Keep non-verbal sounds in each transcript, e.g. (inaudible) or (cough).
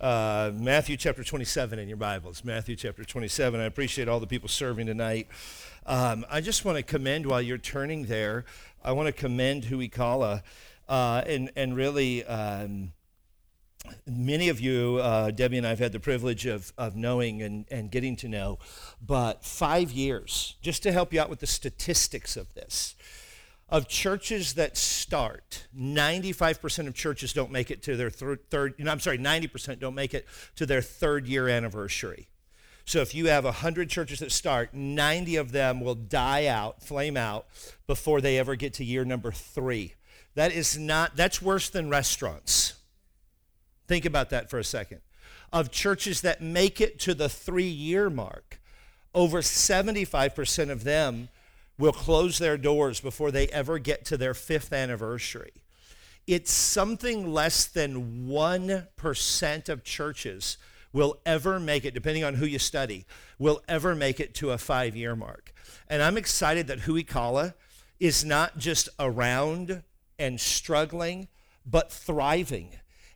uh, Matthew chapter 27 in your Bibles. Matthew chapter 27. I appreciate all the people serving tonight. Um, I just want to commend while you're turning there, I want to commend Huikala uh, and, and really. Um, many of you, uh, Debbie and I have had the privilege of, of knowing and, and getting to know, but five years, just to help you out with the statistics of this, of churches that start, 95% of churches don't make it to their third, I'm sorry, 90% don't make it to their third year anniversary. So if you have 100 churches that start, 90 of them will die out, flame out, before they ever get to year number three. That is not, that's worse than restaurants. Think about that for a second. Of churches that make it to the three year mark, over 75% of them will close their doors before they ever get to their fifth anniversary. It's something less than 1% of churches will ever make it, depending on who you study, will ever make it to a five year mark. And I'm excited that Huikala is not just around and struggling, but thriving.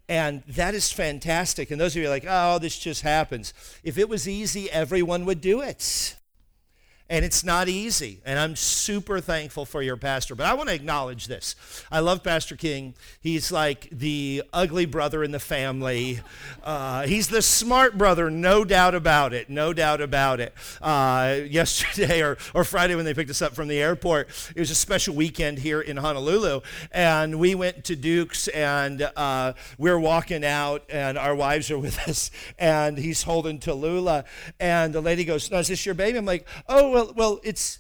And that is fantastic. And those of you are like, oh, this just happens. If it was easy, everyone would do it and it's not easy. And I'm super thankful for your pastor. But I want to acknowledge this. I love Pastor King. He's like the ugly brother in the family. Uh, he's the smart brother, no doubt about it. No doubt about it. Uh, (laughs) yesterday or, or Friday when they picked us up from the airport, it was a special weekend here in Honolulu. And we went to Duke's and uh, we are walking out, and our wives are with (laughs) us. And he's holding Tallulah. And the lady goes, No, is this your baby? I'm like, Oh, well, well, it's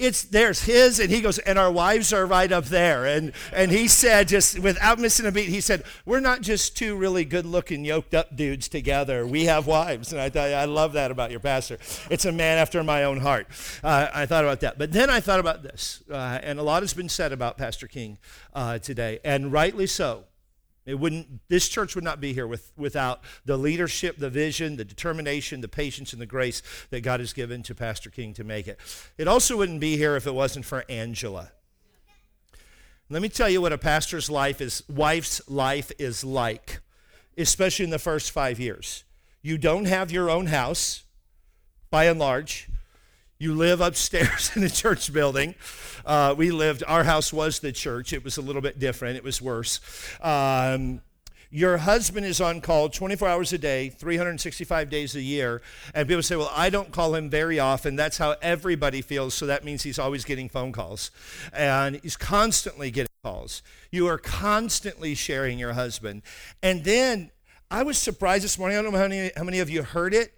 it's there's his and he goes and our wives are right up there. And and he said just without missing a beat he said we're not just two really good looking yoked up dudes together. We have wives. And i thought i love that about your pastor. It's a man after my own heart. Uh, i thought about that. But then i thought about this uh, and a lot has been said about pastor king uh, today and rightly so it wouldn't, this church would not be here with, without the leadership, the vision, the determination, the patience, and the grace that God has given to Pastor King to make it. It also wouldn't be here if it wasn't for Angela. Let me tell you what a pastor's life is, wife's life is like, especially in the first five years. You don't have your own house, by and large. You live upstairs (laughs) in the church building. Uh, we lived, our house was the church. It was a little bit different, it was worse. Um, your husband is on call 24 hours a day, 365 days a year. And people say, well, I don't call him very often. That's how everybody feels. So that means he's always getting phone calls. And he's constantly getting calls. You are constantly sharing your husband. And then I was surprised this morning. I don't know how many, how many of you heard it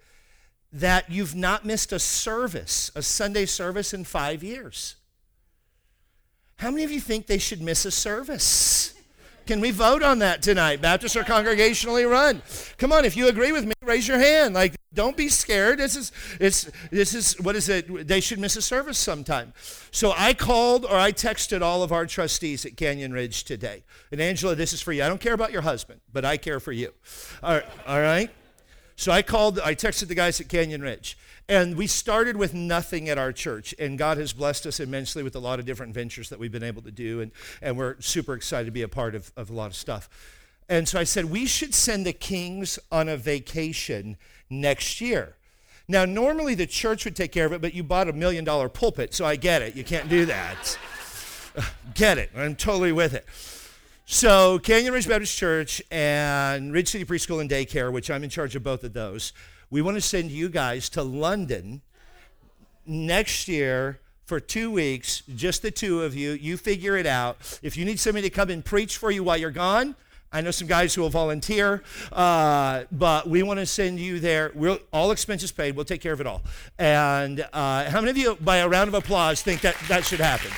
that you've not missed a service, a Sunday service in five years. How many of you think they should miss a service? Can we vote on that tonight? Baptists are congregationally run. Come on, if you agree with me, raise your hand. Like, don't be scared. This is it's this is what is it? They should miss a service sometime. So I called or I texted all of our trustees at Canyon Ridge today. And Angela, this is for you. I don't care about your husband, but I care for you. All right. All right? So I called, I texted the guys at Canyon Ridge. And we started with nothing at our church. And God has blessed us immensely with a lot of different ventures that we've been able to do. And, and we're super excited to be a part of, of a lot of stuff. And so I said, we should send the Kings on a vacation next year. Now, normally the church would take care of it, but you bought a million dollar pulpit, so I get it. You can't do that. (laughs) get it. I'm totally with it. So, Canyon Ridge Baptist Church and Ridge City Preschool and Daycare, which I'm in charge of both of those, we want to send you guys to London next year for two weeks, just the two of you. You figure it out. If you need somebody to come and preach for you while you're gone, I know some guys who will volunteer, uh, but we want to send you there. We'll, all expenses paid. We'll take care of it all. And uh, how many of you, by a round of applause, think that that should happen?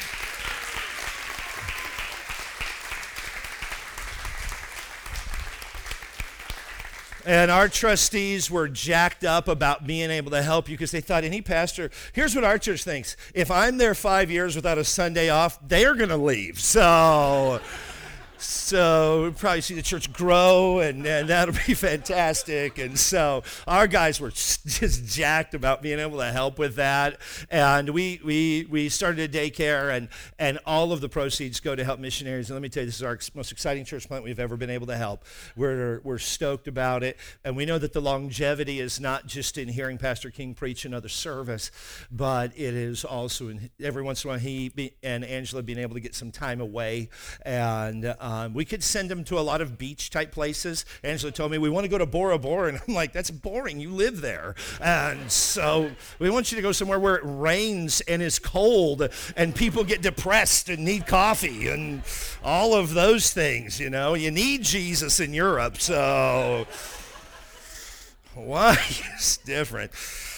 And our trustees were jacked up about being able to help you because they thought any pastor, here's what our church thinks if I'm there five years without a Sunday off, they are going to leave. So. So we'll probably see the church grow, and, and that'll be (laughs) fantastic. And so our guys were just jacked about being able to help with that. And we, we, we started a daycare, and, and all of the proceeds go to help missionaries. And let me tell you, this is our most exciting church plant we've ever been able to help. We're, we're stoked about it. And we know that the longevity is not just in hearing Pastor King preach another service, but it is also in every once in a while he be, and Angela being able to get some time away. And um, Um, we could send them to a lot of beach type places. Angela told me, we want to go to Bora Bora. And I'm like, that's boring. You live there. And so we want you to go somewhere where it rains and is cold and people get depressed and need coffee and all of those things, you know. You need Jesus in Europe. So why (laughs) is different.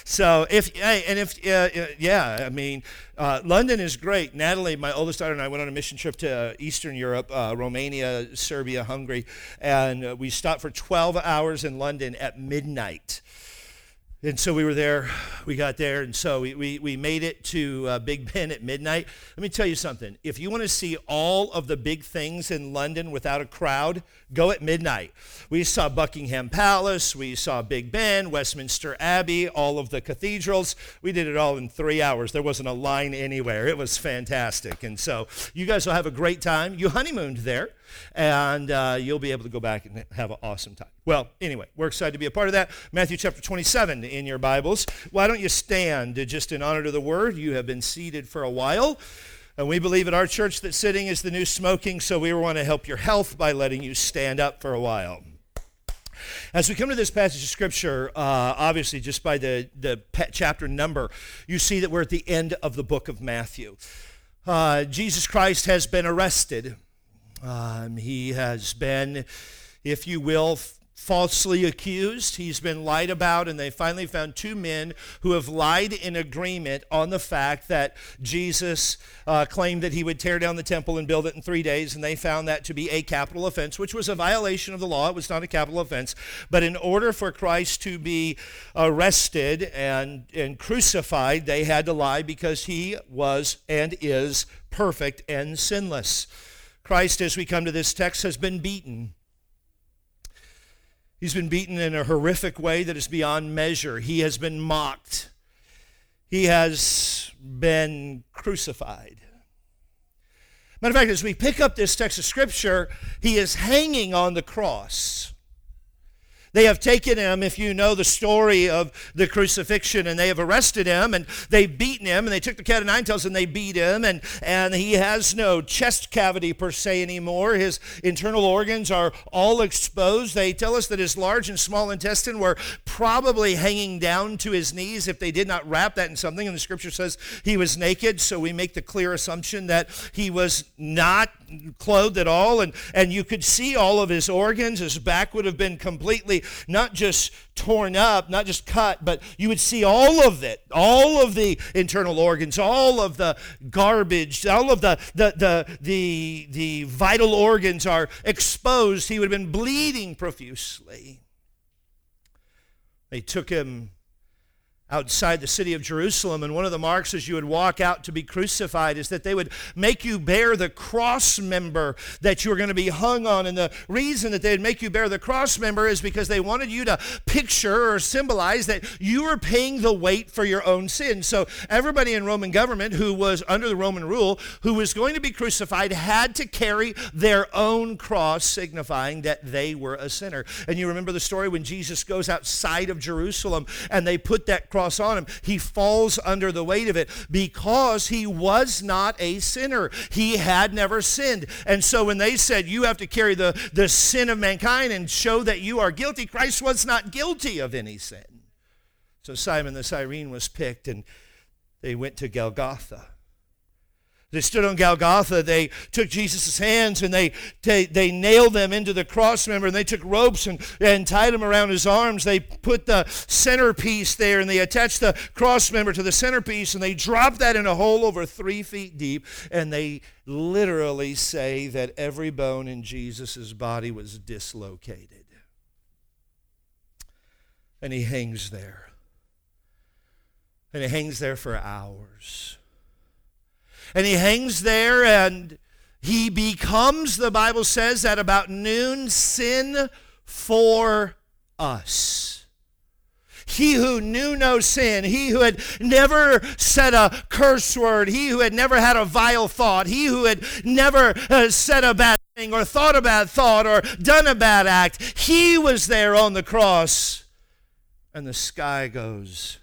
So if and if uh, yeah, I mean, uh, London is great. Natalie, my oldest daughter, and I went on a mission trip to Eastern Europe, uh, Romania, Serbia, Hungary, and uh, we stopped for 12 hours in London at midnight. And so we were there, we got there, and so we, we, we made it to uh, Big Ben at midnight. Let me tell you something. If you want to see all of the big things in London without a crowd, go at midnight. We saw Buckingham Palace, we saw Big Ben, Westminster Abbey, all of the cathedrals. We did it all in three hours. There wasn't a line anywhere. It was fantastic. And so you guys will have a great time. You honeymooned there and uh, you'll be able to go back and have an awesome time. Well, anyway, we're excited to be a part of that. Matthew chapter 27 in your Bibles. Why don't you stand just in honor to the word? You have been seated for a while. And we believe at our church that sitting is the new smoking, so we want to help your health by letting you stand up for a while. As we come to this passage of Scripture, uh, obviously, just by the, the chapter number, you see that we're at the end of the book of Matthew. Uh, Jesus Christ has been arrested. Um, he has been, if you will, falsely accused. He's been lied about, and they finally found two men who have lied in agreement on the fact that Jesus uh, claimed that he would tear down the temple and build it in three days, and they found that to be a capital offense, which was a violation of the law. It was not a capital offense. But in order for Christ to be arrested and, and crucified, they had to lie because he was and is perfect and sinless. Christ, as we come to this text, has been beaten. He's been beaten in a horrific way that is beyond measure. He has been mocked. He has been crucified. Matter of fact, as we pick up this text of Scripture, he is hanging on the cross. They have taken him, if you know the story of the crucifixion, and they have arrested him and they've beaten him, and they took the cat of nine tails and they beat him, and, and he has no chest cavity per se anymore. His internal organs are all exposed. They tell us that his large and small intestine were probably hanging down to his knees if they did not wrap that in something. And the scripture says he was naked, so we make the clear assumption that he was not clothed at all. And, and you could see all of his organs. His back would have been completely not just torn up, not just cut, but you would see all of it, all of the internal organs, all of the garbage, all of the, the, the, the, the vital organs are exposed. He would have been bleeding profusely. They took him outside the city of Jerusalem. And one of the marks as you would walk out to be crucified is that they would make you bear the cross member that you were going to be hung on. And the reason that they'd make you bear the cross member is because they wanted you to picture or symbolize that you were paying the weight for your own sin. So everybody in Roman government who was under the Roman rule, who was going to be crucified, had to carry their own cross, signifying that they were a sinner. And you remember the story when Jesus goes outside of Jerusalem and they put that cross on him, he falls under the weight of it because he was not a sinner. He had never sinned. And so when they said, You have to carry the, the sin of mankind and show that you are guilty, Christ was not guilty of any sin. So Simon the Cyrene was picked and they went to Golgotha. They stood on Golgotha. They took Jesus' hands and they, they, they nailed them into the cross member and they took ropes and, and tied them around his arms. They put the centerpiece there and they attached the cross member to the centerpiece and they dropped that in a hole over three feet deep. And they literally say that every bone in Jesus' body was dislocated. And he hangs there. And he hangs there for hours and he hangs there and He becomes, the Bible says, at about noon, sin for us. He who knew no sin, he who had never said a curse word, he who had never had a vile thought, he who had never uh, said a bad thing or thought a bad thought or done a bad act, he was there on the cross. And the sky goes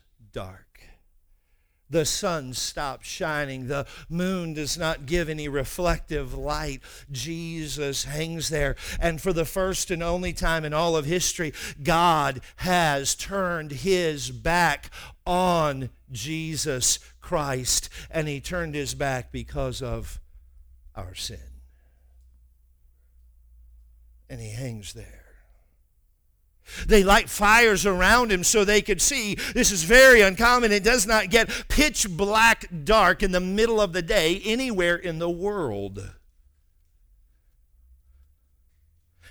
the sun stops shining. The moon does not give any reflective light. Jesus hangs there. And for the first and only time in all of history, God has turned his back on Jesus Christ. And he turned his back because of our sin. And he hangs there. They light fires around him so they could see. This is very uncommon. It does not get pitch black dark in the middle of the day anywhere in the world.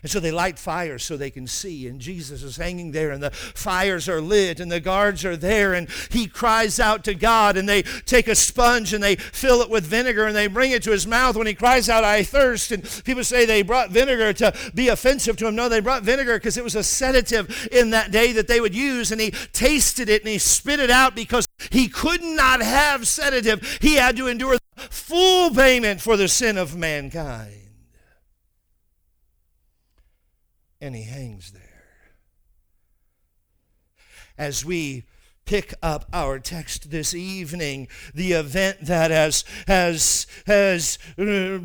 And so they light fires so they can see. And Jesus is hanging there, and the fires are lit, and the guards are there. And he cries out to God, and they take a sponge and they fill it with vinegar and they bring it to his mouth when he cries out, I thirst. And people say they brought vinegar to be offensive to him. No, they brought vinegar because it was a sedative in that day that they would use. And he tasted it and he spit it out because he could not have sedative. He had to endure full payment for the sin of mankind. And he hangs there. As we pick up our text this evening, the event that has has has uh,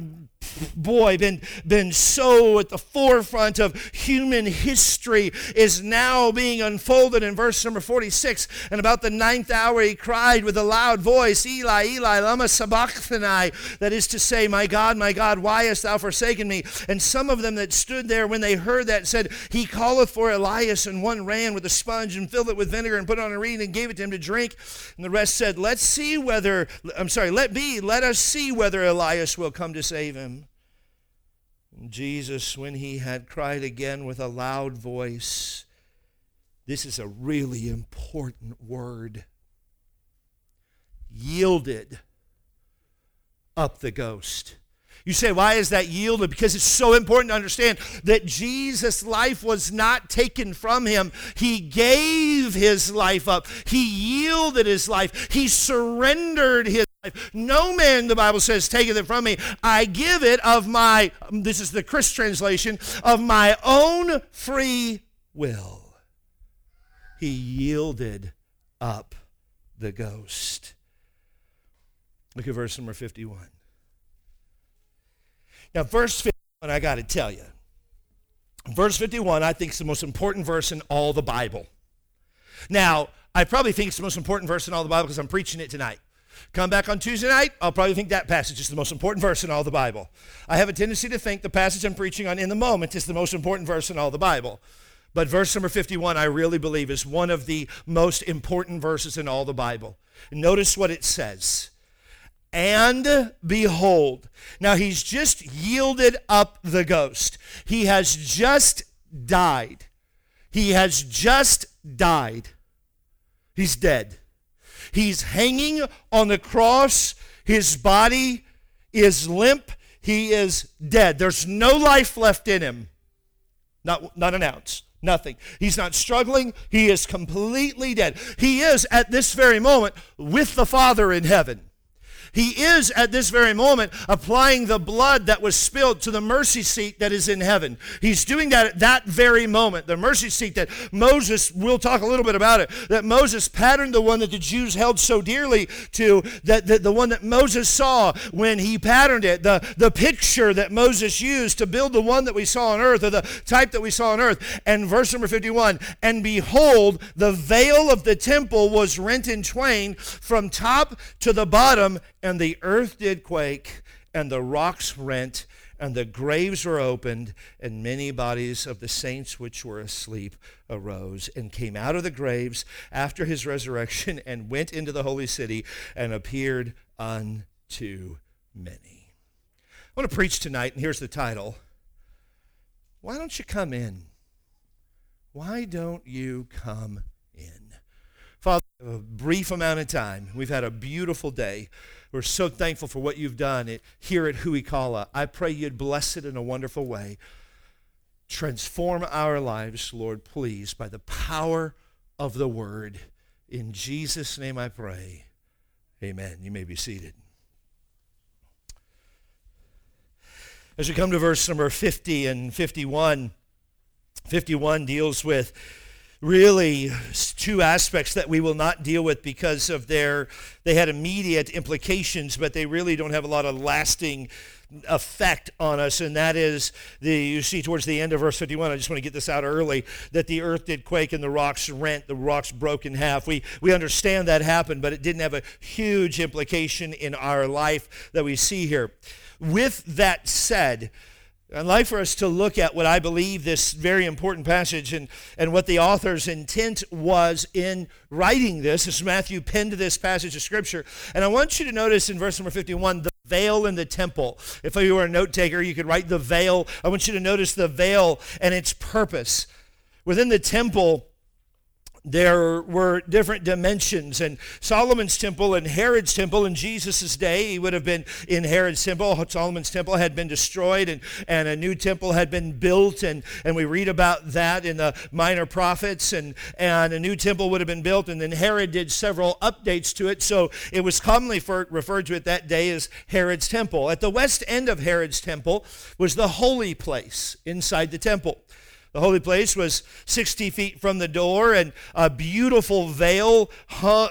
boy, been, been so at the forefront of human history is now being unfolded in verse number 46. And about the ninth hour he cried with a loud voice, Eli, Eli, lama sabachthani, that is to say, My God, my God, why hast thou forsaken me? And some of them that stood there when they heard that said, He calleth for Elias. And one ran with a sponge and filled it with vinegar and put it on a reed and gave it to him to drink. And the rest said, Let's see whether, I'm sorry, let be, let us see whether Elias will come to save him. Jesus, when he had cried again with a loud voice, this is a really important word, yielded up the ghost. You say, why is that yielded? Because it's so important to understand that Jesus' life was not taken from him. He gave his life up, he yielded his life, he surrendered his. No man, the Bible says, taketh it from me. I give it of my, this is the Chris translation, of my own free will. He yielded up the ghost. Look at verse number 51. Now, verse 51, I got to tell you. Verse 51, I think, is the most important verse in all the Bible. Now, I probably think it's the most important verse in all the Bible because I'm preaching it tonight. Come back on Tuesday night, I'll probably think that passage is the most important verse in all the Bible. I have a tendency to think the passage I'm preaching on in the moment is the most important verse in all the Bible. But verse number 51, I really believe, is one of the most important verses in all the Bible. Notice what it says. And behold, now he's just yielded up the ghost. He has just died. He has just died. He's dead. He's hanging on the cross. His body is limp. He is dead. There's no life left in him. Not, not an ounce. Nothing. He's not struggling. He is completely dead. He is, at this very moment, with the Father in heaven. He is at this very moment applying the blood that was spilled to the mercy seat that is in heaven. He's doing that at that very moment. The mercy seat that Moses, we'll talk a little bit about it, that Moses patterned the one that the Jews held so dearly to, that, that the one that Moses saw when he patterned it, the, the picture that Moses used to build the one that we saw on earth, or the type that we saw on earth. And verse number 51 And behold, the veil of the temple was rent in twain from top to the bottom and the earth did quake, and the rocks rent, and the graves were opened, and many bodies of the saints which were asleep arose and came out of the graves after his resurrection (laughs) and went into the holy city and appeared unto many. I want to preach tonight, and here's the title Why don't you come in? Why don't you come in? Father, a brief amount of time. We've had a beautiful day. We're so thankful for what you've done at, here at Huikala. I pray you'd bless it in a wonderful way. Transform our lives, Lord, please, by the power of the word. In Jesus' name I pray. Amen. You may be seated. As we come to verse number 50 and 51, 51 deals with really two aspects that we will not deal with because of their they had immediate implications but they really don't have a lot of lasting effect on us, and that is the you see towards the end of verse 51. I just want to get this out early that the earth did quake and the rocks rent, the rocks broke in half. We we understand that happened, but it didn't have a huge implication in our life that we see here. With that said, I'd like for us to look at what I believe this very important passage and, and what the author's intent was in writing this. As Matthew penned this passage of Scripture. And I want you to notice in verse number 51 the veil in the temple. If you were a note taker, you could write the veil. I want you to notice the veil and its purpose. Within the temple, there were different dimensions. And solomon's temple and herod's temple in jesus' day he would have been in herod's temple. Solomon's temple had been destroyed and, and a new temple had been built. And, and we read about that in the minor prophets. And, and a new temple would have been built. And then herod did several updates to it. So it was commonly for, referred to at that day as herod's temple. At the west end of herod's temple was the holy place inside the temple the holy place was 60 feet from the door, and a beautiful veil uh,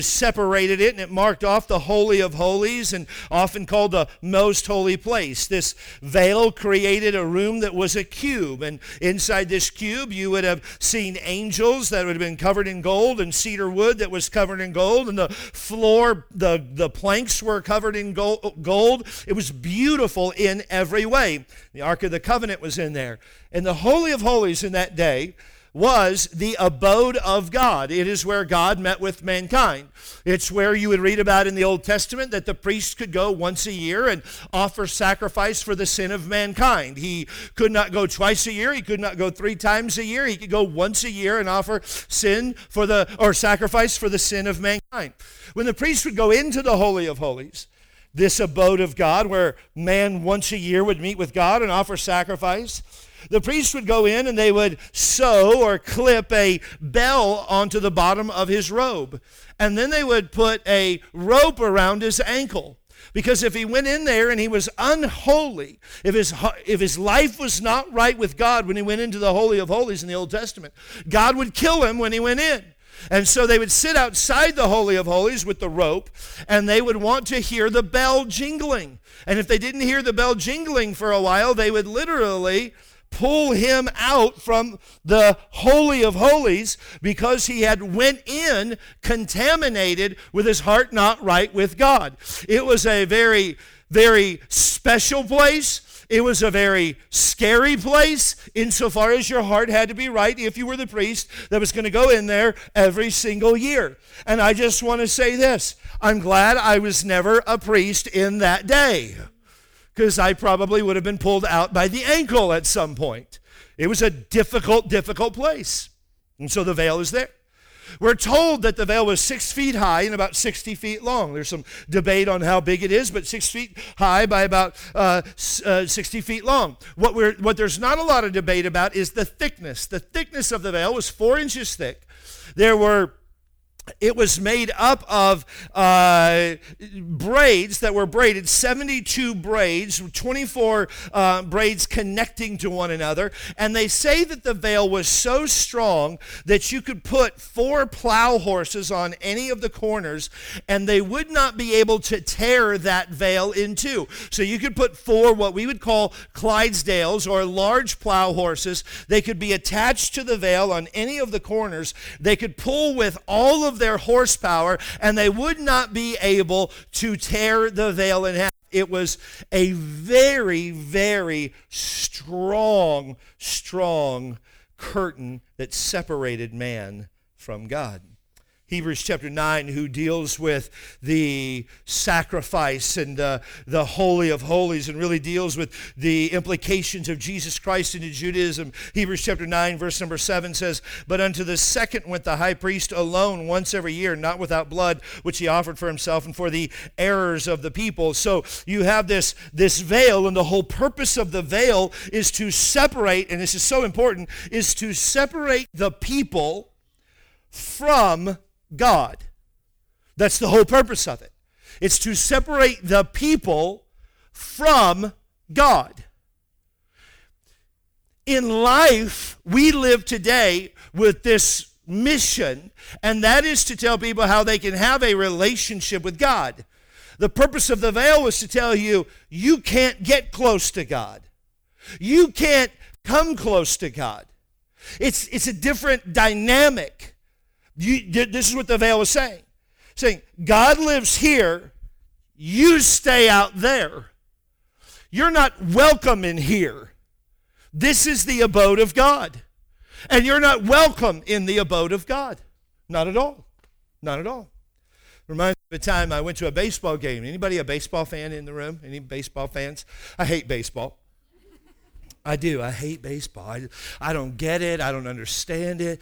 separated it, and it marked off the Holy of Holies, and often called the most holy place. This veil created a room that was a cube, and inside this cube, you would have seen angels that would have been covered in gold, and cedar wood that was covered in gold, and the floor, the, the planks were covered in gold. It was beautiful in every way. The Ark of the Covenant was in there. And the Holy of Holies in that day was the abode of God. It is where God met with mankind. It's where you would read about in the Old Testament that the priest could go once a year and offer sacrifice for the sin of mankind. He could not go twice a year, he could not go three times a year. He could go once a year and offer sin for the or sacrifice for the sin of mankind. When the priest would go into the holy of holies, this abode of God where man once a year would meet with God and offer sacrifice, the priest would go in and they would sew or clip a bell onto the bottom of his robe. And then they would put a rope around his ankle. Because if he went in there and he was unholy, if his, if his life was not right with God when he went into the Holy of Holies in the Old Testament, God would kill him when he went in. And so they would sit outside the Holy of Holies with the rope, and they would want to hear the bell jingling. And if they didn't hear the bell jingling for a while, they would literally pull him out from the holy of holies because he had went in contaminated with his heart not right with god it was a very very special place it was a very scary place insofar as your heart had to be right if you were the priest that was going to go in there every single year. And I just want to say this I'm glad I was never a priest in that day because I probably would have been pulled out by the ankle at some point. It was a difficult, difficult place. And so the veil is there. We're told that the veil was six feet high and about 60 feet long. There's some debate on how big it is, but six feet high by about uh, uh, 60 feet long. What, we're, what there's not a lot of debate about is the thickness. The thickness of the veil was four inches thick. There were it was made up of uh, braids that were braided 72 braids 24 uh, braids connecting to one another. And they say that the veil was so strong that you could put four plow horses on any of the corners and they would not be able to tear that veil in two. So you could put four what we would call clydesdales or large plow horses. They could be attached to the veil on any of the corners. They could pull with all of their horsepower, and they would not be able to tear the veil in half. It was a very, very strong, strong curtain that separated man from God. Hebrews chapter 9, who deals with the sacrifice and the, the Holy of Holies and really deals with the implications of Jesus Christ into Judaism. Hebrews chapter 9, verse number 7 says, But unto the second went the high priest alone once every year, not without blood, which he offered for himself and for the errors of the people. So you have this, this veil, and the whole purpose of the veil is to separate, and this is so important, is to separate the people from God. That's the whole purpose of it. It's to separate the people from God. In life, we live today with this mission, and that is to tell people how they can have a relationship with God. The purpose of the veil was to tell you you can't get close to God. You can't come close to God. It's, it's a different dynamic. You, this is what the veil was saying. Saying, God lives here, you stay out there. You're not welcome in here. This is the abode of God. And you're not welcome in the abode of God. Not at all. Not at all. Reminds me of a time I went to a baseball game. Anybody a baseball fan in the room? Any baseball fans? I hate baseball. I do. I hate baseball. I, I don't get it. I don't understand it.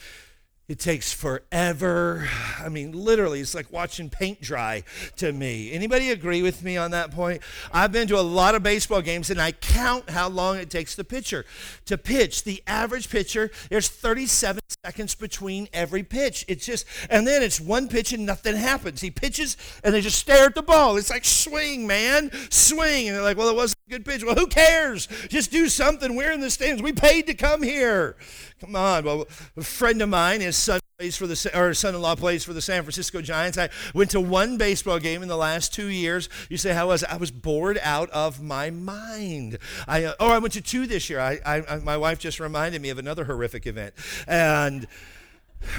It takes forever. I mean, literally, it's like watching paint dry to me. Anybody agree with me on that point? I've been to a lot of baseball games and I count how long it takes the pitcher to pitch. The average pitcher, there's 37 seconds between every pitch. It's just, and then it's one pitch and nothing happens. He pitches and they just stare at the ball. It's like, swing, man, swing. And they're like, well, it wasn't good pitch. Well, who cares? Just do something. We're in the stands. We paid to come here. Come on. Well, a friend of mine, his son plays for the or son-in-law plays for the San Francisco Giants. I went to one baseball game in the last two years. You say how was it? I was bored out of my mind. I uh, oh I went to two this year. I, I my wife just reminded me of another horrific event and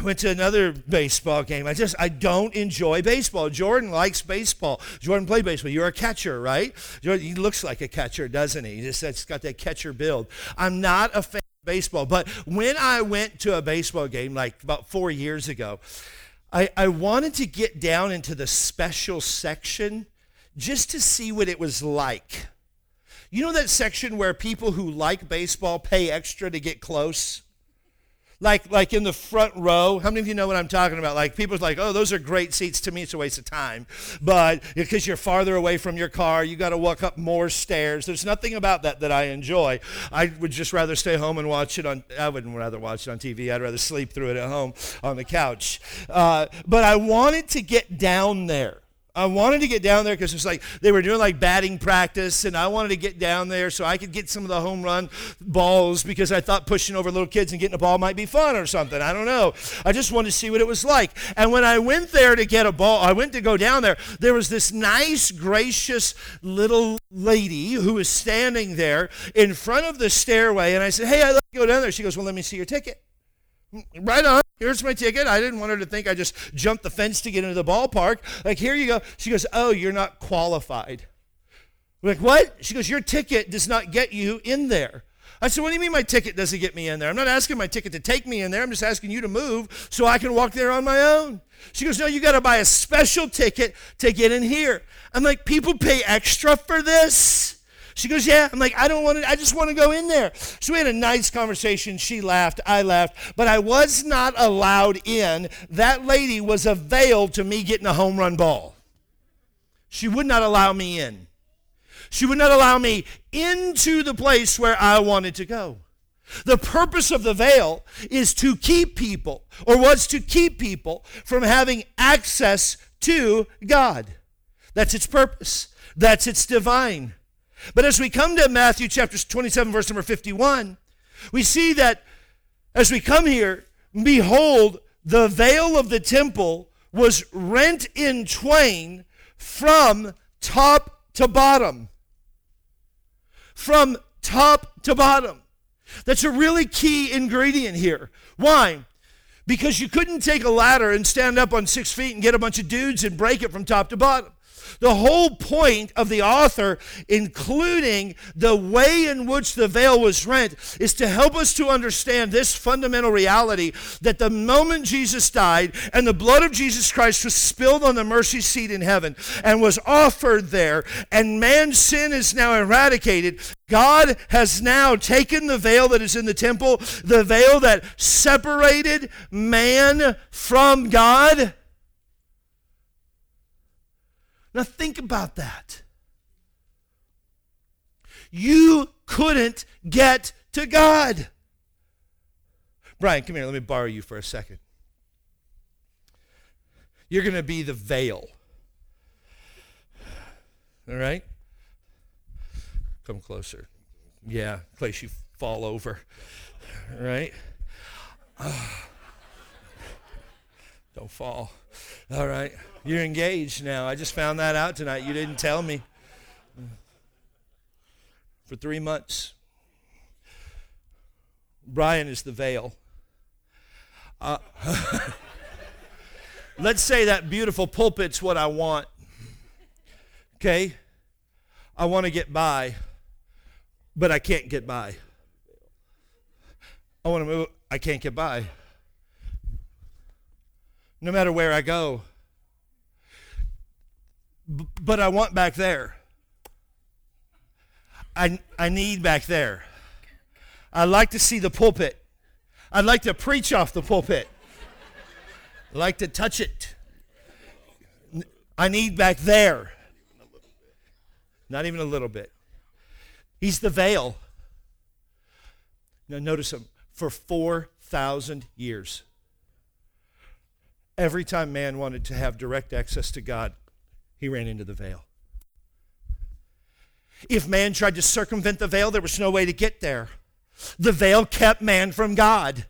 went to another baseball game. I just I don't enjoy baseball. Jordan likes baseball. Jordan played baseball. You're a catcher, right? Jordan, he looks like a catcher, doesn't he? He just has got that catcher build. I'm not a fan of baseball. But when I went to a baseball game like about four years ago, I, I wanted to get down into the special section just to see what it was like. You know that section where people who like baseball pay extra to get close? Like like in the front row. How many of you know what I'm talking about? Like people's like, oh, those are great seats. To me, it's a waste of time. But because you're farther away from your car, you got to walk up more stairs. There's nothing about that that I enjoy. I would just rather stay home and watch it on. I wouldn't rather watch it on TV. I'd rather sleep through it at home on the couch. Uh, but I wanted to get down there. I wanted to get down there because it's like they were doing like batting practice, and I wanted to get down there so I could get some of the home run balls because I thought pushing over little kids and getting a ball might be fun or something. I don't know. I just wanted to see what it was like. And when I went there to get a ball, I went to go down there. There was this nice, gracious little lady who was standing there in front of the stairway, and I said, "Hey, I'd like to go down there." She goes, "Well, let me see your ticket." Right on. Here's my ticket. I didn't want her to think I just jumped the fence to get into the ballpark. Like, here you go. She goes, Oh, you're not qualified. Like, what? She goes, Your ticket does not get you in there. I said, What do you mean my ticket doesn't get me in there? I'm not asking my ticket to take me in there. I'm just asking you to move so I can walk there on my own. She goes, No, you got to buy a special ticket to get in here. I'm like, People pay extra for this? She goes, Yeah. I'm like, I don't want to, I just want to go in there. So we had a nice conversation. She laughed, I laughed, but I was not allowed in. That lady was a veil to me getting a home run ball. She would not allow me in. She would not allow me into the place where I wanted to go. The purpose of the veil is to keep people, or was to keep people from having access to God. That's its purpose. That's its divine but as we come to Matthew chapter 27, verse number 51, we see that as we come here, behold, the veil of the temple was rent in twain from top to bottom. From top to bottom. That's a really key ingredient here. Why? Because you couldn't take a ladder and stand up on six feet and get a bunch of dudes and break it from top to bottom. The whole point of the author, including the way in which the veil was rent, is to help us to understand this fundamental reality that the moment Jesus died and the blood of Jesus Christ was spilled on the mercy seat in heaven and was offered there, and man's sin is now eradicated, God has now taken the veil that is in the temple, the veil that separated man from God now think about that. You couldn't get to God. Brian, come here. Let me borrow you for a second. You're going to be the veil. All right? Come closer. Yeah, case you fall over. All right? Ah. Don't fall. All right. You're engaged now. I just found that out tonight. You didn't tell me. For three months. Brian is the veil. Uh, (laughs) let's say that beautiful pulpit's what I want. Okay? I want to get by, but I can't get by. I want to move, I can't get by. No matter where I go, but I want back there. I, I need back there. I'd like to see the pulpit. I'd like to preach off the pulpit. I'd like to touch it. I need back there. Not even a little bit. He's the veil. Now, notice him. For 4,000 years, every time man wanted to have direct access to God, he ran into the veil. If man tried to circumvent the veil, there was no way to get there. The veil kept man from God.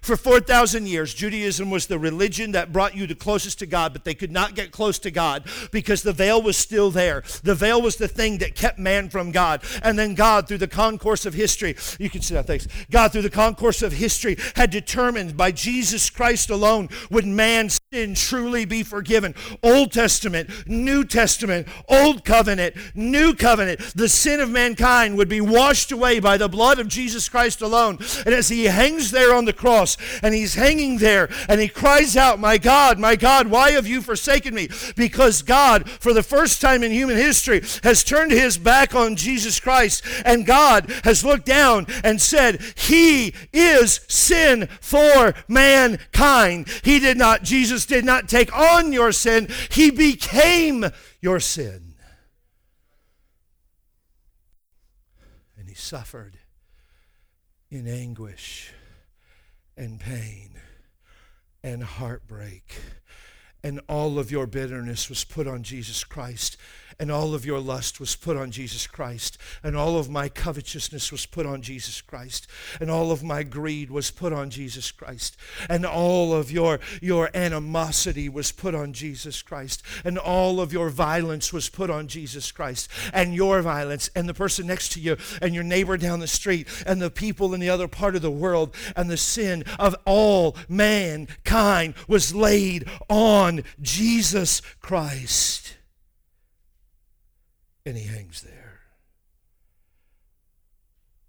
For 4,000 years, Judaism was the religion that brought you the closest to God, but they could not get close to God because the veil was still there. The veil was the thing that kept man from God. And then God, through the concourse of history, you can see that, thanks. God, through the concourse of history, had determined by Jesus Christ alone would man's sin truly be forgiven. Old Testament, New Testament, Old Covenant, New Covenant, the sin of mankind would be washed away by the blood of Jesus Christ alone. And as he hangs there on the cross and he's hanging there and he cries out, My God, my God, why have you forsaken me? Because God, for the first time in human history, has turned his back on Jesus Christ and God has looked down and said, He is sin for mankind. He did not, Jesus did not take on your sin, He became your sin. And He suffered in anguish and pain and heartbreak. And all of your bitterness was put on Jesus Christ and all of your lust was put on Jesus Christ, and all of my covetousness was put on Jesus Christ, and all of my greed was put on Jesus Christ, and all of your, your animosity was put on Jesus Christ, and all of your violence was put on Jesus Christ, and your violence, and the person next to you, and your neighbor down the street, and the people in the other part of the world, and the sin of all mankind was laid on Jesus Christ and he hangs there.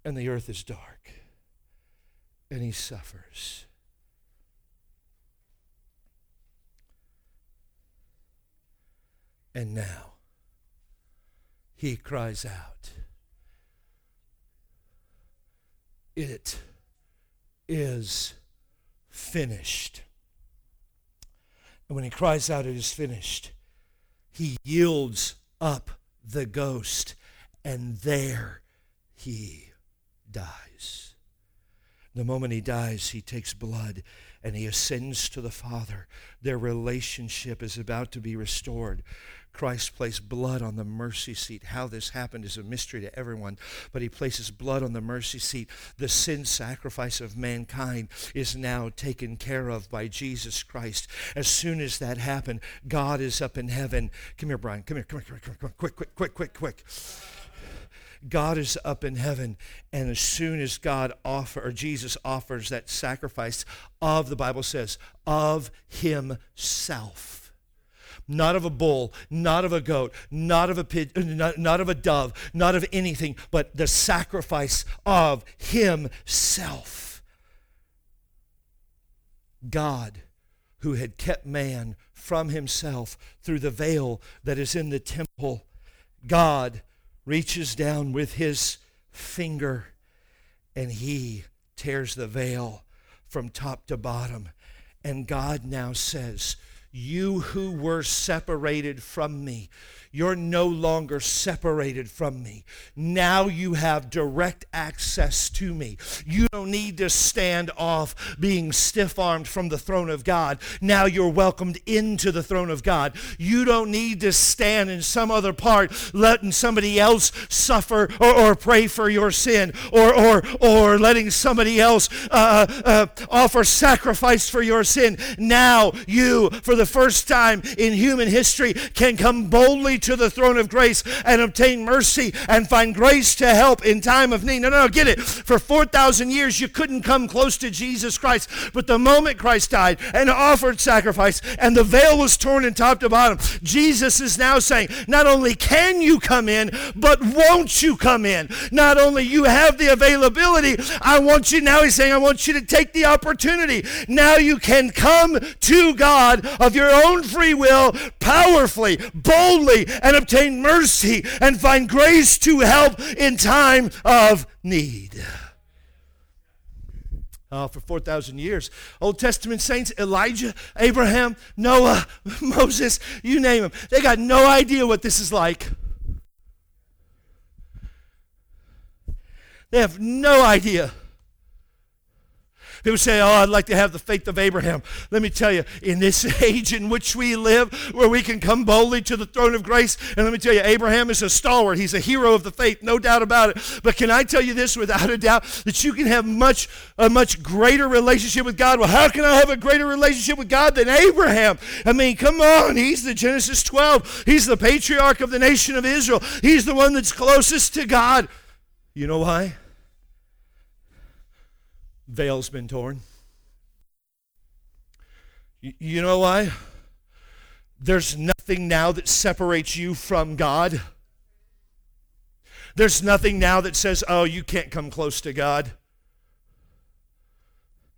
And the earth is dark, and he suffers. And now he cries out, It is finished. And when he cries out, It is finished, he yields up the ghost, and there he dies. The moment he dies, he takes blood and he ascends to the Father. Their relationship is about to be restored. Christ placed blood on the mercy seat. How this happened is a mystery to everyone, but he places blood on the mercy seat. The sin sacrifice of mankind is now taken care of by Jesus Christ. As soon as that happened, God is up in heaven. Come here, Brian. Come here. Come here. Come here. Come here. Quick, quick, quick, quick, quick. God is up in heaven, and as soon as God offer or Jesus offers that sacrifice of the Bible says of Himself not of a bull, not of a goat, not of a pig, uh, not, not of a dove, not of anything, but the sacrifice of himself. God, who had kept man from himself through the veil that is in the temple, God reaches down with his finger and he tears the veil from top to bottom. And God now says, You who were separated from me, you're no longer separated from me. Now you have direct access to me. You don't need to stand off being stiff armed from the throne of God. Now you're welcomed into the throne of God. You don't need to stand in some other part letting somebody else suffer or, or pray for your sin or, or, or letting somebody else uh, uh, offer sacrifice for your sin. Now you, for the first time in human history, can come boldly to the throne of grace and obtain mercy and find grace to help in time of need. No, no, no, get it. For 4,000 years, you couldn't come close to Jesus Christ. But the moment Christ died and offered sacrifice and the veil was torn in top to bottom, Jesus is now saying, not only can you come in, but won't you come in? Not only you have the availability, I want you, now he's saying, I want you to take the opportunity. Now you can come to God of your own free will, powerfully, boldly, and obtain mercy and find grace to help in time of need. Oh, for 4,000 years. Old Testament saints, Elijah, Abraham, Noah, (laughs) Moses, you name them. They got no idea what this is like. They have no idea. People say, Oh, I'd like to have the faith of Abraham. Let me tell you, in this (laughs) age in which we live, where we can come boldly to the throne of grace, and let me tell you, Abraham is a stalwart. He's a hero of the faith, no doubt about it. But can I tell you this without a doubt that you can have much a much greater relationship with God? Well, how can I have a greater relationship with God than Abraham? I mean, come on, he's the Genesis 12. He's the patriarch of the nation of Israel. He's the one that's closest to God. You know why? Veil's been torn. You know why? There's nothing now that separates you from God. There's nothing now that says, oh, you can't come close to God.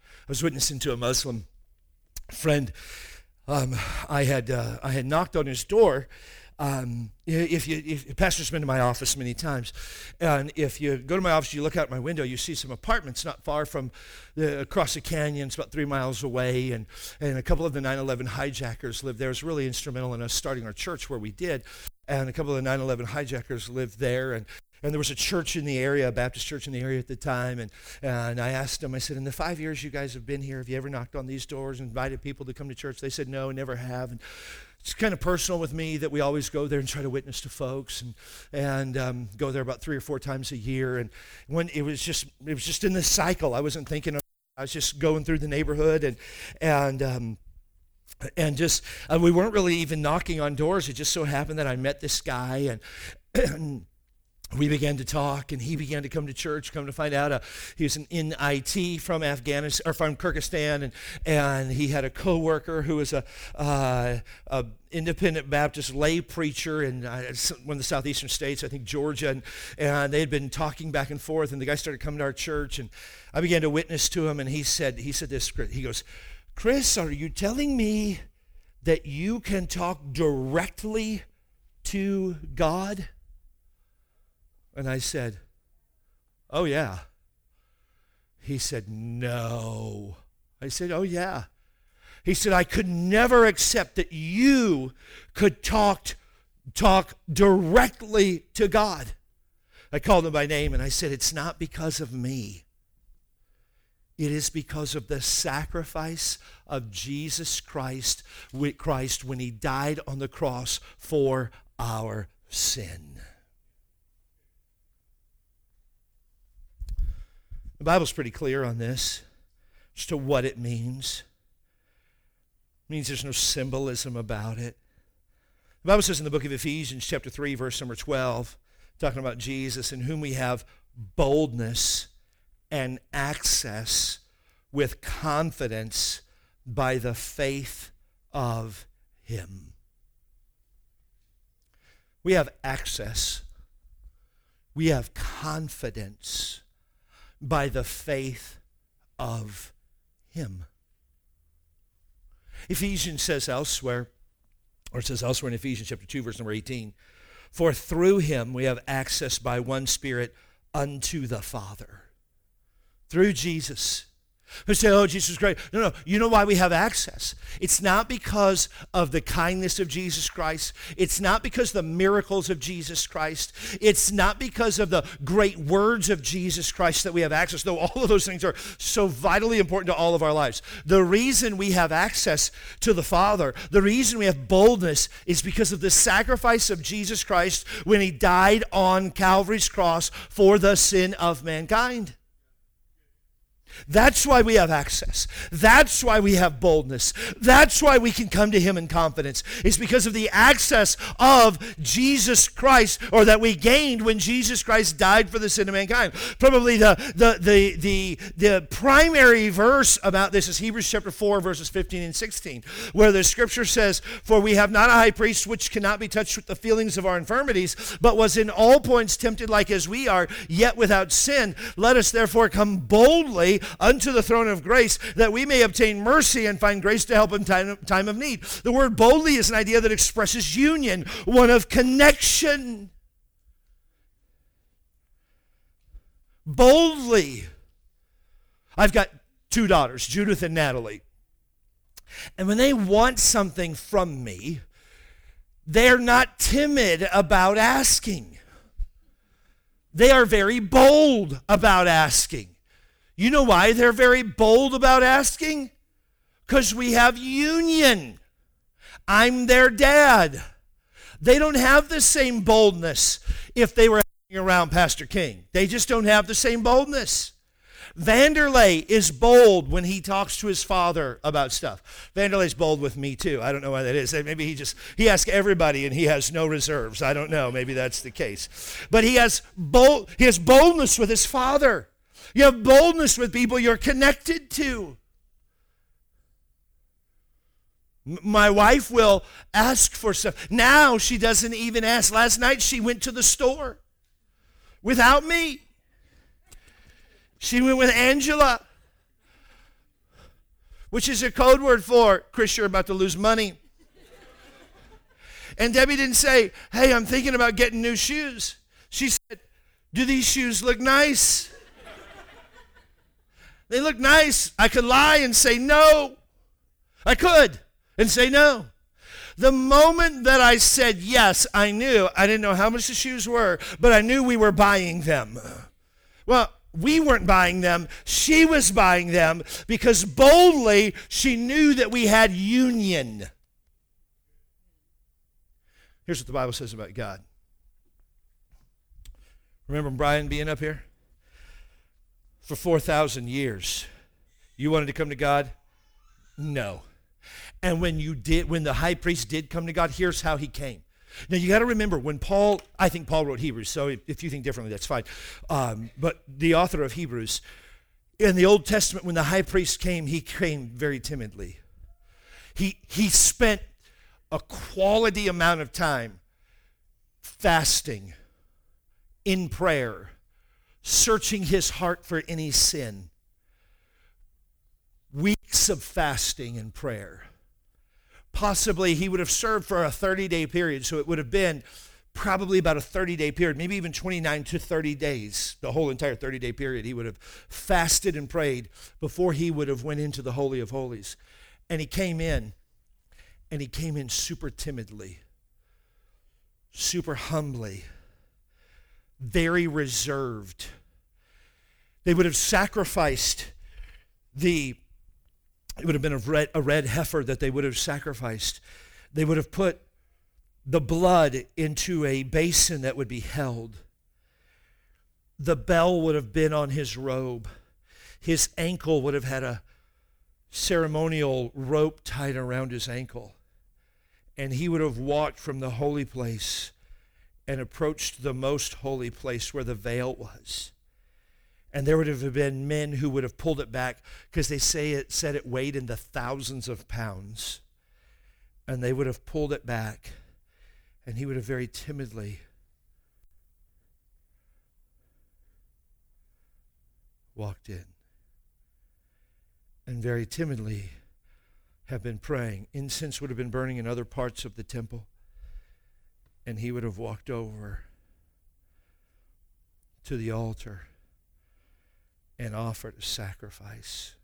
I was witnessing to a Muslim friend. Um, I, had, uh, I had knocked on his door um, if you, if, pastor's been to my office many times, and if you go to my office, you look out my window, you see some apartments not far from the, across the canyon. It's about three miles away, and, and a couple of the 9/11 hijackers lived there. It was really instrumental in us starting our church where we did, and a couple of the 9/11 hijackers lived there, and and there was a church in the area, a Baptist church in the area at the time. And, and I asked them, I said, in the five years you guys have been here, have you ever knocked on these doors and invited people to come to church? They said, no, never have. And it's kind of personal with me that we always go there and try to witness to folks and, and um, go there about three or four times a year. And when it was just, it was just in this cycle. I wasn't thinking of, I was just going through the neighborhood and, and, um, and just uh, we weren't really even knocking on doors it just so happened that i met this guy and, (clears throat) and we began to talk and he began to come to church come to find out uh, he was an NIT from afghanistan or from kyrgyzstan and, and he had a co-worker who was a, uh, a independent baptist lay preacher in uh, one of the southeastern states i think georgia and, and they had been talking back and forth and the guy started coming to our church and i began to witness to him and he said he said this he goes chris are you telling me that you can talk directly to god and I said, Oh, yeah. He said, No. I said, Oh, yeah. He said, I could never accept that you could talk, talk directly to God. I called him by name and I said, It's not because of me. It is because of the sacrifice of Jesus Christ, Christ when he died on the cross for our sin. The Bible's pretty clear on this as to what it means. It means there's no symbolism about it. The Bible says in the book of Ephesians, chapter 3, verse number 12, talking about Jesus, in whom we have boldness and access with confidence by the faith of him. We have access. We have confidence by the faith of Him. Ephesians says elsewhere, or it says elsewhere in Ephesians chapter 2, verse number 18, for through him we have access by one Spirit unto the Father. Through Jesus who say, oh, Jesus is great. No, no. You know why we have access? It's not because of the kindness of Jesus Christ. It's not because the miracles of Jesus Christ. It's not because of the great words of Jesus Christ that we have access, though all of those things are so vitally important to all of our lives. The reason we have access to the Father, the reason we have boldness is because of the sacrifice of Jesus Christ when he died on Calvary's cross for the sin of mankind. That's why we have access. That's why we have boldness. That's why we can come to him in confidence. It's because of the access of Jesus Christ or that we gained when Jesus Christ died for the sin of mankind. Probably the the the the, the primary verse about this is Hebrews chapter 4 verses 15 and 16 where the scripture says, "For we have not a high priest which cannot be touched with the feelings of our infirmities, but was in all points tempted like as we are, yet without sin. Let us therefore come boldly unto the throne of grace that we may obtain mercy and find grace to help in time, time of need. The word boldly is an idea that expresses union, one of connection. Boldly. I've got two daughters, Judith and Natalie. And when they want something from me, they're not timid about asking. They are very bold about asking. You know why they're very bold about asking? Because we have union. I'm their dad. They don't have the same boldness if they were around Pastor King. They just don't have the same boldness. Vanderlei is bold when he talks to his father about stuff. Vanderlei's bold with me too. I don't know why that is. Maybe he just he asks everybody and he has no reserves. I don't know. Maybe that's the case. But he has bold he has boldness with his father. You have boldness with people you're connected to. My wife will ask for stuff. Now she doesn't even ask. Last night she went to the store without me. She went with Angela, which is a code word for Chris, you're about to lose money. And Debbie didn't say, Hey, I'm thinking about getting new shoes. She said, Do these shoes look nice? They look nice. I could lie and say no. I could and say no. The moment that I said yes, I knew. I didn't know how much the shoes were, but I knew we were buying them. Well, we weren't buying them. She was buying them because boldly she knew that we had union. Here's what the Bible says about God. Remember Brian being up here? For 4,000 years. You wanted to come to God? No. And when you did, when the high priest did come to God, here's how he came. Now you got to remember when Paul, I think Paul wrote Hebrews, so if, if you think differently, that's fine. Um, but the author of Hebrews, in the Old Testament, when the high priest came, he came very timidly. He, he spent a quality amount of time fasting, in prayer, searching his heart for any sin. Weeks of fasting and prayer. Possibly he would have served for a 30 day period, so it would have been probably about a 30 day period, maybe even 29 to 30 days, the whole entire 30 day period. He would have fasted and prayed before he would have went into the Holy of Holies. And he came in, and he came in super timidly, super humbly very reserved. They would have sacrificed the, it would have been a red, a red heifer that they would have sacrificed. They would have put the blood into a basin that would be held. The bell would have been on his robe. His ankle would have had a ceremonial rope tied around his ankle. And he would have walked from the holy place and approached the most holy place where the veil was. And there would have been men who would have pulled it back because they say it said it weighed in the thousands of pounds. And they would have pulled it back. And he would have very timidly walked in and very timidly have been praying. Incense would have been burning in other parts of the temple, and he would have walked over to the altar and offered a sacrifice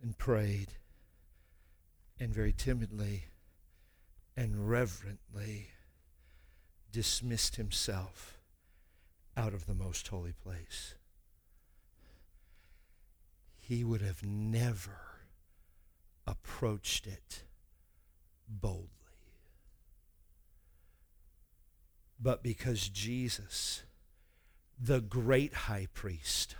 and prayed and very timidly and reverently dismissed himself out of the most holy place. He would have never approached it boldly. But because Jesus, the great high priest,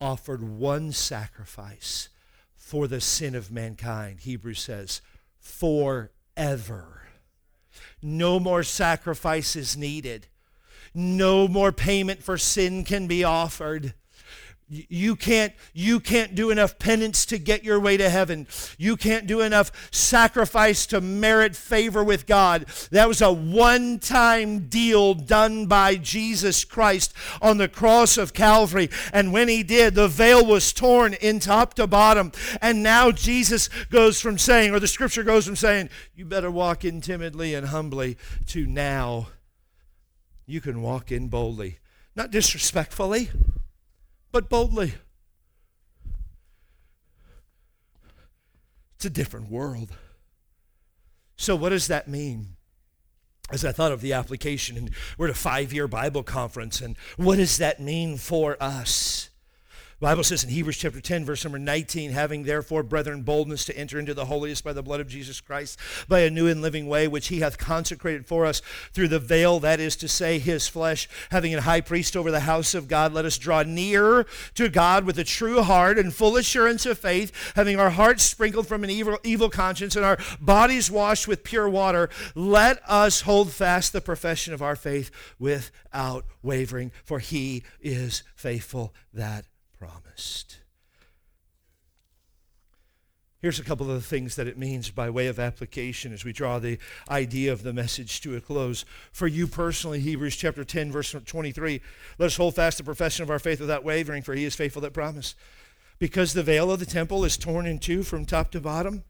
offered one sacrifice for the sin of mankind, Hebrews says, forever. No more sacrifices needed. No more payment for sin can be offered. You can't, you can't do enough penance to get your way to heaven. You can't do enough sacrifice to merit favor with God. That was a one time deal done by Jesus Christ on the cross of Calvary. And when he did, the veil was torn in top to bottom. And now Jesus goes from saying, or the scripture goes from saying, you better walk in timidly and humbly, to now you can walk in boldly. Not disrespectfully but boldly. It's a different world. So, what does that mean? As I thought of the application, and we're at a five year Bible conference, and what does that mean for us? Bible says in Hebrews chapter 10, verse number 19, having therefore, brethren, boldness to enter into the holiest by the blood of Jesus Christ, by a new and living way, which he hath consecrated for us through the veil, that is to say, his flesh, having a high priest over the house of God, let us draw near to God with a true heart and full assurance of faith, having our hearts sprinkled from an evil, evil conscience and our bodies washed with pure water. Let us hold fast the profession of our faith without wavering, for he is faithful that promised. Here's a couple of the things that it means by way of application as we draw the idea of the message to a close. For you personally, Hebrews chapter 10, verse 23, let us hold fast the profession of our faith without wavering, for he is faithful that promised. Because the veil of the temple is torn in two from top to bottom.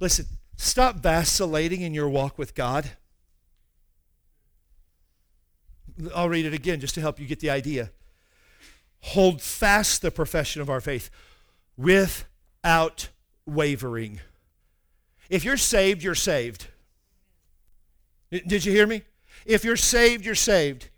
Listen, stop vacillating in your walk with God. I'll read it again just to help you get the idea hold fast the profession of our faith without wavering. If you're saved, you're saved. Did you hear me? If you're saved, you're saved.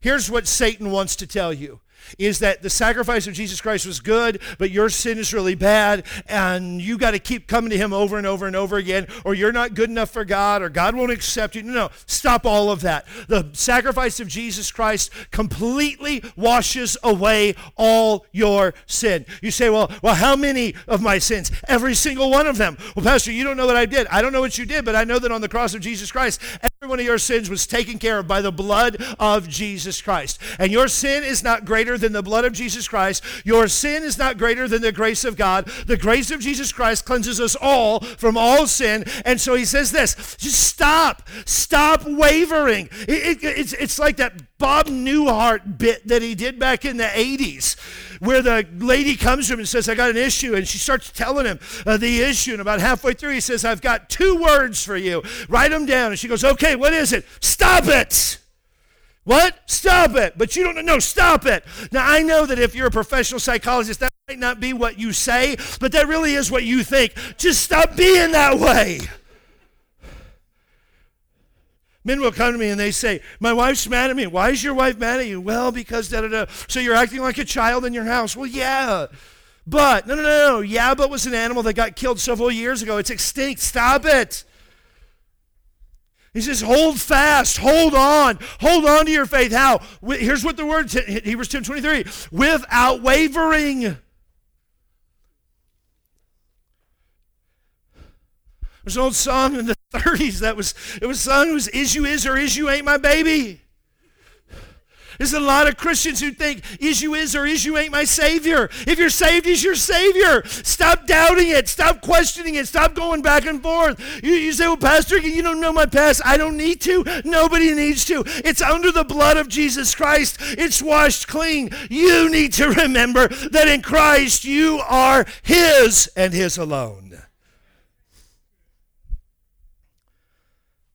Here's what Satan wants to tell you is that the sacrifice of Jesus Christ was good, but your sin is really bad, and you got to keep coming to Him over and over and over again, or you're not good enough for God, or God won't accept you. No, no, stop all of that. The sacrifice of Jesus Christ completely washes away all your sin. You say, well, well, how many of my sins? Every single one of them. Well, Pastor, you don't know what I did. I don't know what you did, but I know that on the cross of Jesus Christ, every one of your sins was taken care of by the blood of Jesus Christ. And your sin is not greater than the blood of Jesus Christ. Your sin is not greater than the grace of God. The grace of Jesus Christ cleanses us all from all sin. And so he says this just stop. Stop wavering. It, it, it's, it's like that Bob Newhart bit that he did back in the 80s where the lady comes to him and says, I got an issue. And she starts telling him uh, the issue. And about halfway through, he says, I've got two words for you. Write them down. And she goes, Okay, what is it? Stop it. What? Stop it. But you don't know. Stop it. Now, I know that if you're a professional psychologist, that might not be what you say, but that really is what you think. Just stop being that way. Men will come to me and they say, My wife's mad at me. Why is your wife mad at you? Well, because da da da. So you're acting like a child in your house. Well, yeah. But, no, no, no, no. Yeah, but was an animal that got killed several years ago. It's extinct. Stop it. He says, hold fast, hold on, hold on to your faith. How? Here's what the word, Hebrews 10 23, without wavering. There's an old song in the 30s that was, it was sung, it was, is you is or is you ain't my baby. There's a lot of Christians who think, is you is or is you ain't my Savior. If you're saved, He's your Savior. Stop doubting it. Stop questioning it. Stop going back and forth. You, you say, well, Pastor, you don't know my past. I don't need to. Nobody needs to. It's under the blood of Jesus Christ. It's washed clean. You need to (laughs) remember that in Christ you are His and His alone.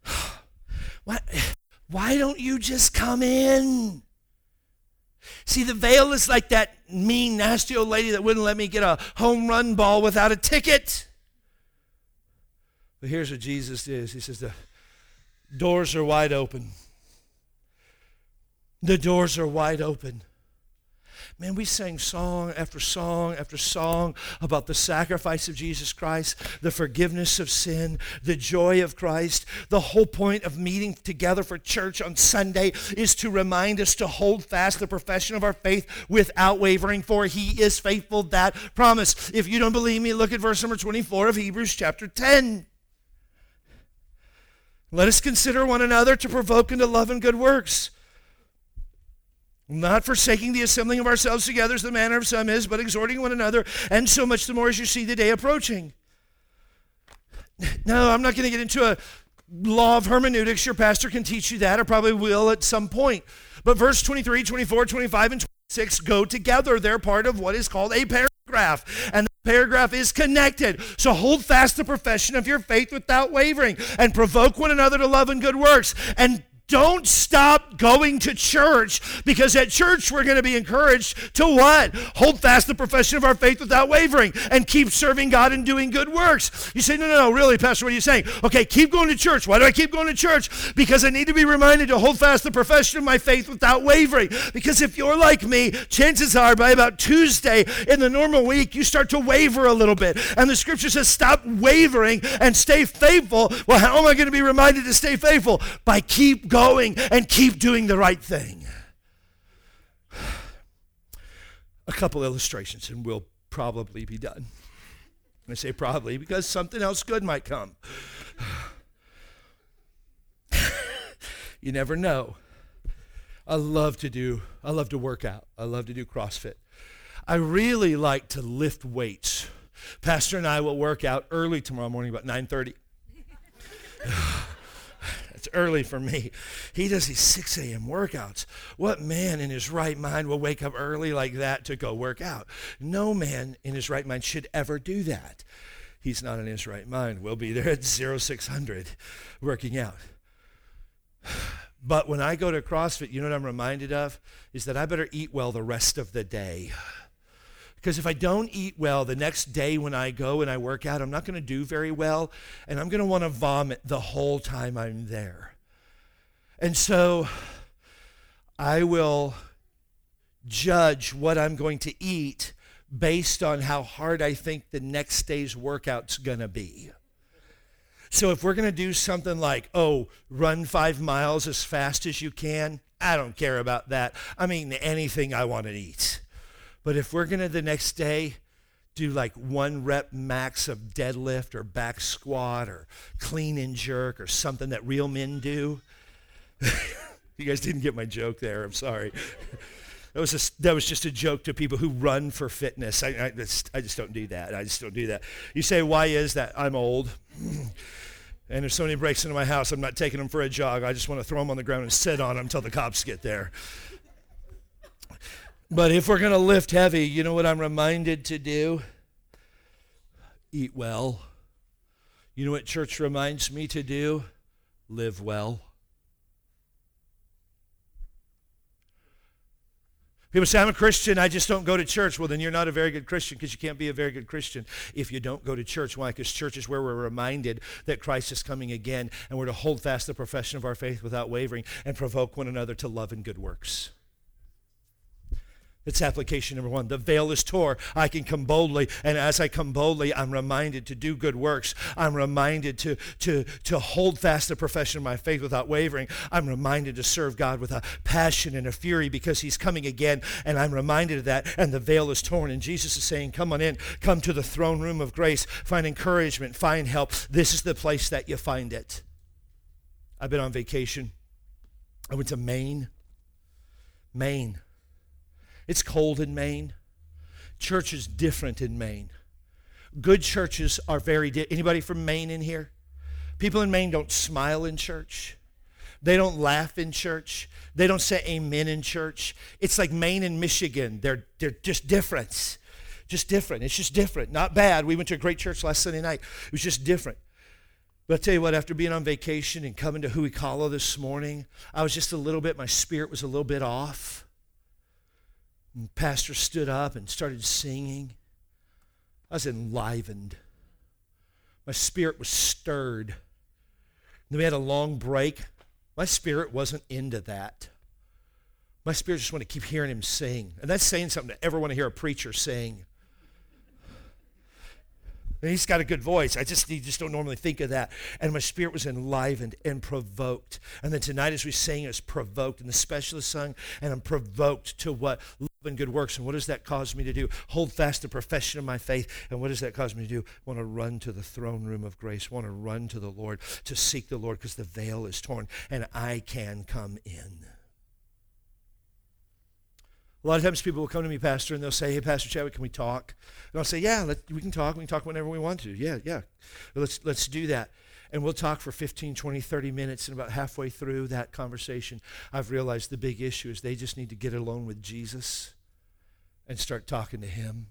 (sighs) Why, why don't you just come in? See, the veil is like that mean, nasty old lady that wouldn't let me get a home run ball without a ticket. But here's what Jesus is He says, The doors are wide open. The doors are wide open. Man, we sang song after song after song about the sacrifice of Jesus Christ, the forgiveness of sin, the joy of Christ. The whole point of meeting together for church on Sunday is to remind us to hold fast the profession of our faith without wavering, for he is faithful that promise. If you don't believe me, look at verse number 24 of Hebrews chapter 10. Let us consider one another to provoke into love and good works not forsaking the assembling of ourselves together as the manner of some is, but exhorting one another, and so much the more as you see the day approaching. No, I'm not going to get into a law of hermeneutics. Your pastor can teach you that, or probably will at some point. But verse 23, 24, 25, and 26 go together. They're part of what is called a paragraph. And the paragraph is connected. So hold fast the profession of your faith without wavering, and provoke one another to love and good works. And don't stop going to church because at church we're going to be encouraged to what? Hold fast the profession of our faith without wavering and keep serving God and doing good works. You say, no, no, no, really, Pastor, what are you saying? Okay, keep going to church. Why do I keep going to church? Because I need to be reminded to hold fast the profession of my faith without wavering. Because if you're like me, chances are by about Tuesday in the normal week, you start to waver a little bit. And the scripture says, stop wavering and stay faithful. Well, how am I going to be reminded to stay faithful? By keep going going and keep doing the right thing. A couple illustrations, and we'll probably be done. I say probably because something else good might come. (laughs) you never know. I love to do, I love to work out. I love to do CrossFit. I really like to lift weights. Pastor and I will work out early tomorrow morning about 9:30. (laughs) It's early for me. He does these 6 a.m. workouts. What man in his right mind will wake up early like that to go work out? No man in his right mind should ever do that. He's not in his right mind. We'll be there at 0600 working out. (sighs) But when I go to CrossFit, you know what I'm reminded of? Is that I better eat well the rest of the day. Because if I don't eat well the next day when I go and I work out, I'm not going to do very well, and I'm going to want to vomit the whole time I'm there. And so I will judge what I'm going to eat based on how hard I think the next day's workout's going to be. So if we're going to do something like, oh, run five miles as fast as you can, I don't care about that. I mean, anything I want to eat. But if we're going to the next day do like one rep max of deadlift or back squat or clean and jerk or something that real men do, (laughs) you guys didn't get my joke there. I'm sorry. (laughs) That was, a, that was just a joke to people who run for fitness. I, I, just, I just don't do that. I just don't do that. You say, why is that? I'm old. (clears throat) And if somebody breaks into my house, I'm not taking them for a jog. I just want to throw them on the ground and sit on them until the cops get there. But if we're going to lift heavy, you know what I'm reminded to do? Eat well. You know what church reminds me to do? Live well. People say, I'm a Christian, I just don't go to church. Well, then you're not a very good Christian because you can't be a very good Christian if you don't go to church. Why? Because church is where we're reminded that Christ is coming again and we're to hold fast the profession of our faith without wavering and provoke one another to love and good works. It's application number one. The veil is tore. I can come boldly. And as I come boldly, I'm reminded to do good works. I'm reminded to, to, to hold fast the profession of my faith without wavering. I'm reminded to serve God with a passion and a fury because he's coming again. And I'm reminded of that. And the veil is torn. And Jesus is saying, come on in. Come to the throne room of grace. Find encouragement. Find help. This is the place that you find it. I've been on vacation. I went to Maine. Maine. It's cold in Maine. Church is different in Maine. Good churches are very di- anybody from Maine in here? People in Maine don't smile in church. They don't laugh in church. They don't say amen in church. It's like Maine and Michigan. They're, they're just different. Just different. It's just different. Not bad. We went to a great church last Sunday night. It was just different. But I'll tell you what, after being on vacation and coming to Huikala this morning, I was just a little bit, my spirit was a little bit off. And pastor stood up and started singing. I was enlivened. My spirit was stirred. then we had a long break. My spirit wasn't into that. My spirit just wanted to keep hearing him sing. And that's saying something to ever want to hear a preacher sing. And he's got a good voice. I just you just don't normally think of that. And my spirit was enlivened and provoked. And then tonight as we sang, it was provoked. And the specialist sung, and I'm provoked to what? And good works. And what does that cause me to do? Hold fast the profession of my faith. And what does that cause me to do? Want to run to the throne room of grace. Want to run to the Lord, to seek the Lord, because the veil is torn and I can come in. A lot of times people will come to me, Pastor, and they'll say, Hey, Pastor Chadwick, can we talk? And I'll say, Yeah, let, we can talk. We can talk whenever we want to. Yeah, yeah. Let's, let's do that. And we'll talk for 15, 20, 30 minutes. And about halfway through that conversation, I've realized the big issue is they just need to get alone with Jesus and start talking to Him.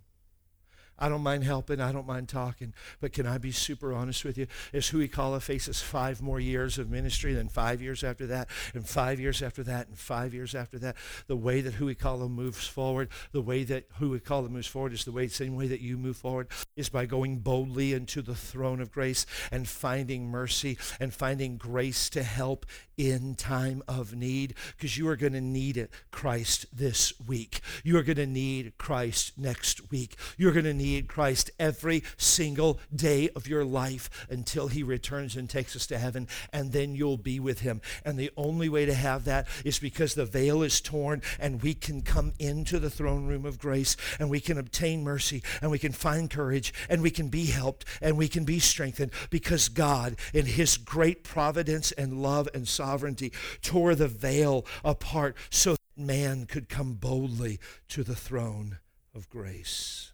I don't mind helping. I don't mind talking. But can I be super honest with you? As Huikala faces five more years of ministry, then five years after that, and five years after that, and five years after that, the way that Huikala moves forward, the way that Huikala moves forward is the way, same way that you move forward, is by going boldly into the throne of grace and finding mercy and finding grace to help in time of need because you are going to need it, Christ, this week. You are going to need Christ next week. You're going to need Christ every single day of your life until he returns and takes us to heaven, and then you'll be with him. And the only way to have that is because the veil is torn and we can come into the throne room of grace and we can obtain mercy and we can find courage and we can be helped and we can be strengthened because God, in his great providence and love and sovereignty, tore the veil apart so that man could come boldly to the throne of grace.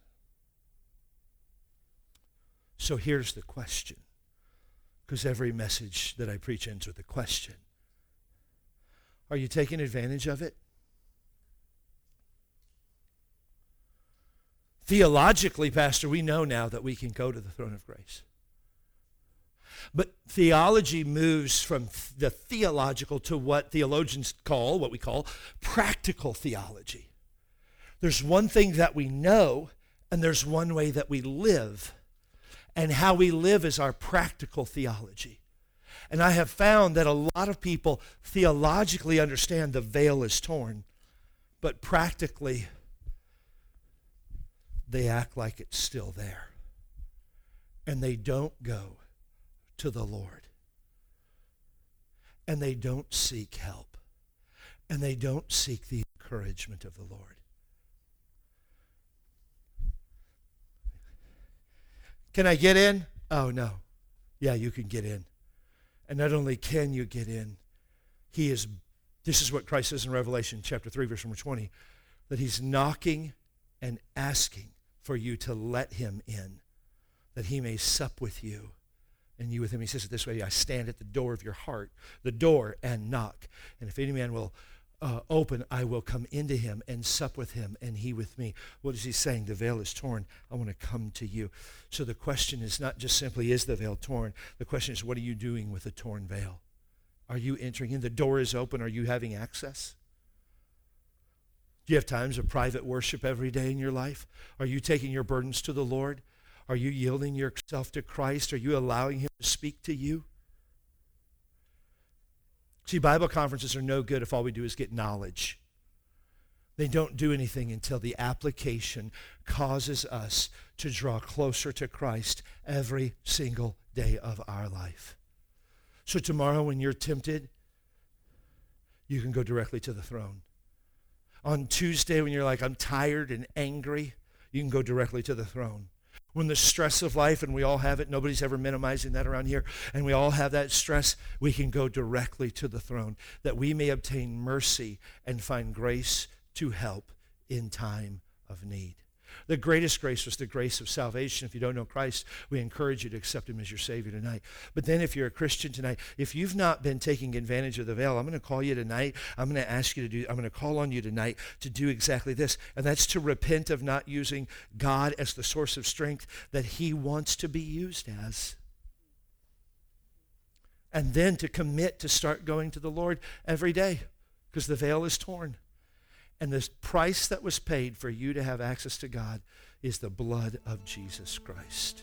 So here's the question, because every message that I preach ends with a question. Are you taking advantage of it? Theologically, Pastor, we know now that we can go to the throne of grace. But theology moves from the theological to what theologians call, what we call practical theology. There's one thing that we know, and there's one way that we live and how we live is our practical theology. And I have found that a lot of people theologically understand the veil is torn, but practically they act like it's still there. And they don't go to the Lord. And they don't seek help. And they don't seek the encouragement of the Lord. Can I get in? Oh, no. Yeah, you can get in. And not only can you get in, he is, this is what Christ says in Revelation chapter 3, verse number 20, that he's knocking and asking for you to let him in, that he may sup with you and you with him. He says it this way I stand at the door of your heart, the door, and knock. And if any man will uh, open, I will come into him and sup with him and he with me. What is he saying? The veil is torn. I want to come to you. So the question is not just simply, is the veil torn? The question is, what are you doing with the torn veil? Are you entering in? The door is open. Are you having access? Do you have times of private worship every day in your life? Are you taking your burdens to the Lord? Are you yielding yourself to Christ? Are you allowing him to speak to you? See, Bible conferences are no good if all we do is get knowledge. They don't do anything until the application causes us to draw closer to Christ every single day of our life. So, tomorrow, when you're tempted, you can go directly to the throne. On Tuesday, when you're like, I'm tired and angry, you can go directly to the throne. When the stress of life, and we all have it, nobody's ever minimizing that around here, and we all have that stress, we can go directly to the throne that we may obtain mercy and find grace to help in time of need. The greatest grace was the grace of salvation. If you don't know Christ, we encourage you to accept him as your Savior tonight. But then, if you're a Christian tonight, if you've not been taking advantage of the veil, I'm going to call you tonight. I'm going to ask you to do, I'm going to call on you tonight to do exactly this. And that's to repent of not using God as the source of strength that he wants to be used as. And then to commit to start going to the Lord every day because the veil is torn. And the price that was paid for you to have access to God is the blood of Jesus Christ.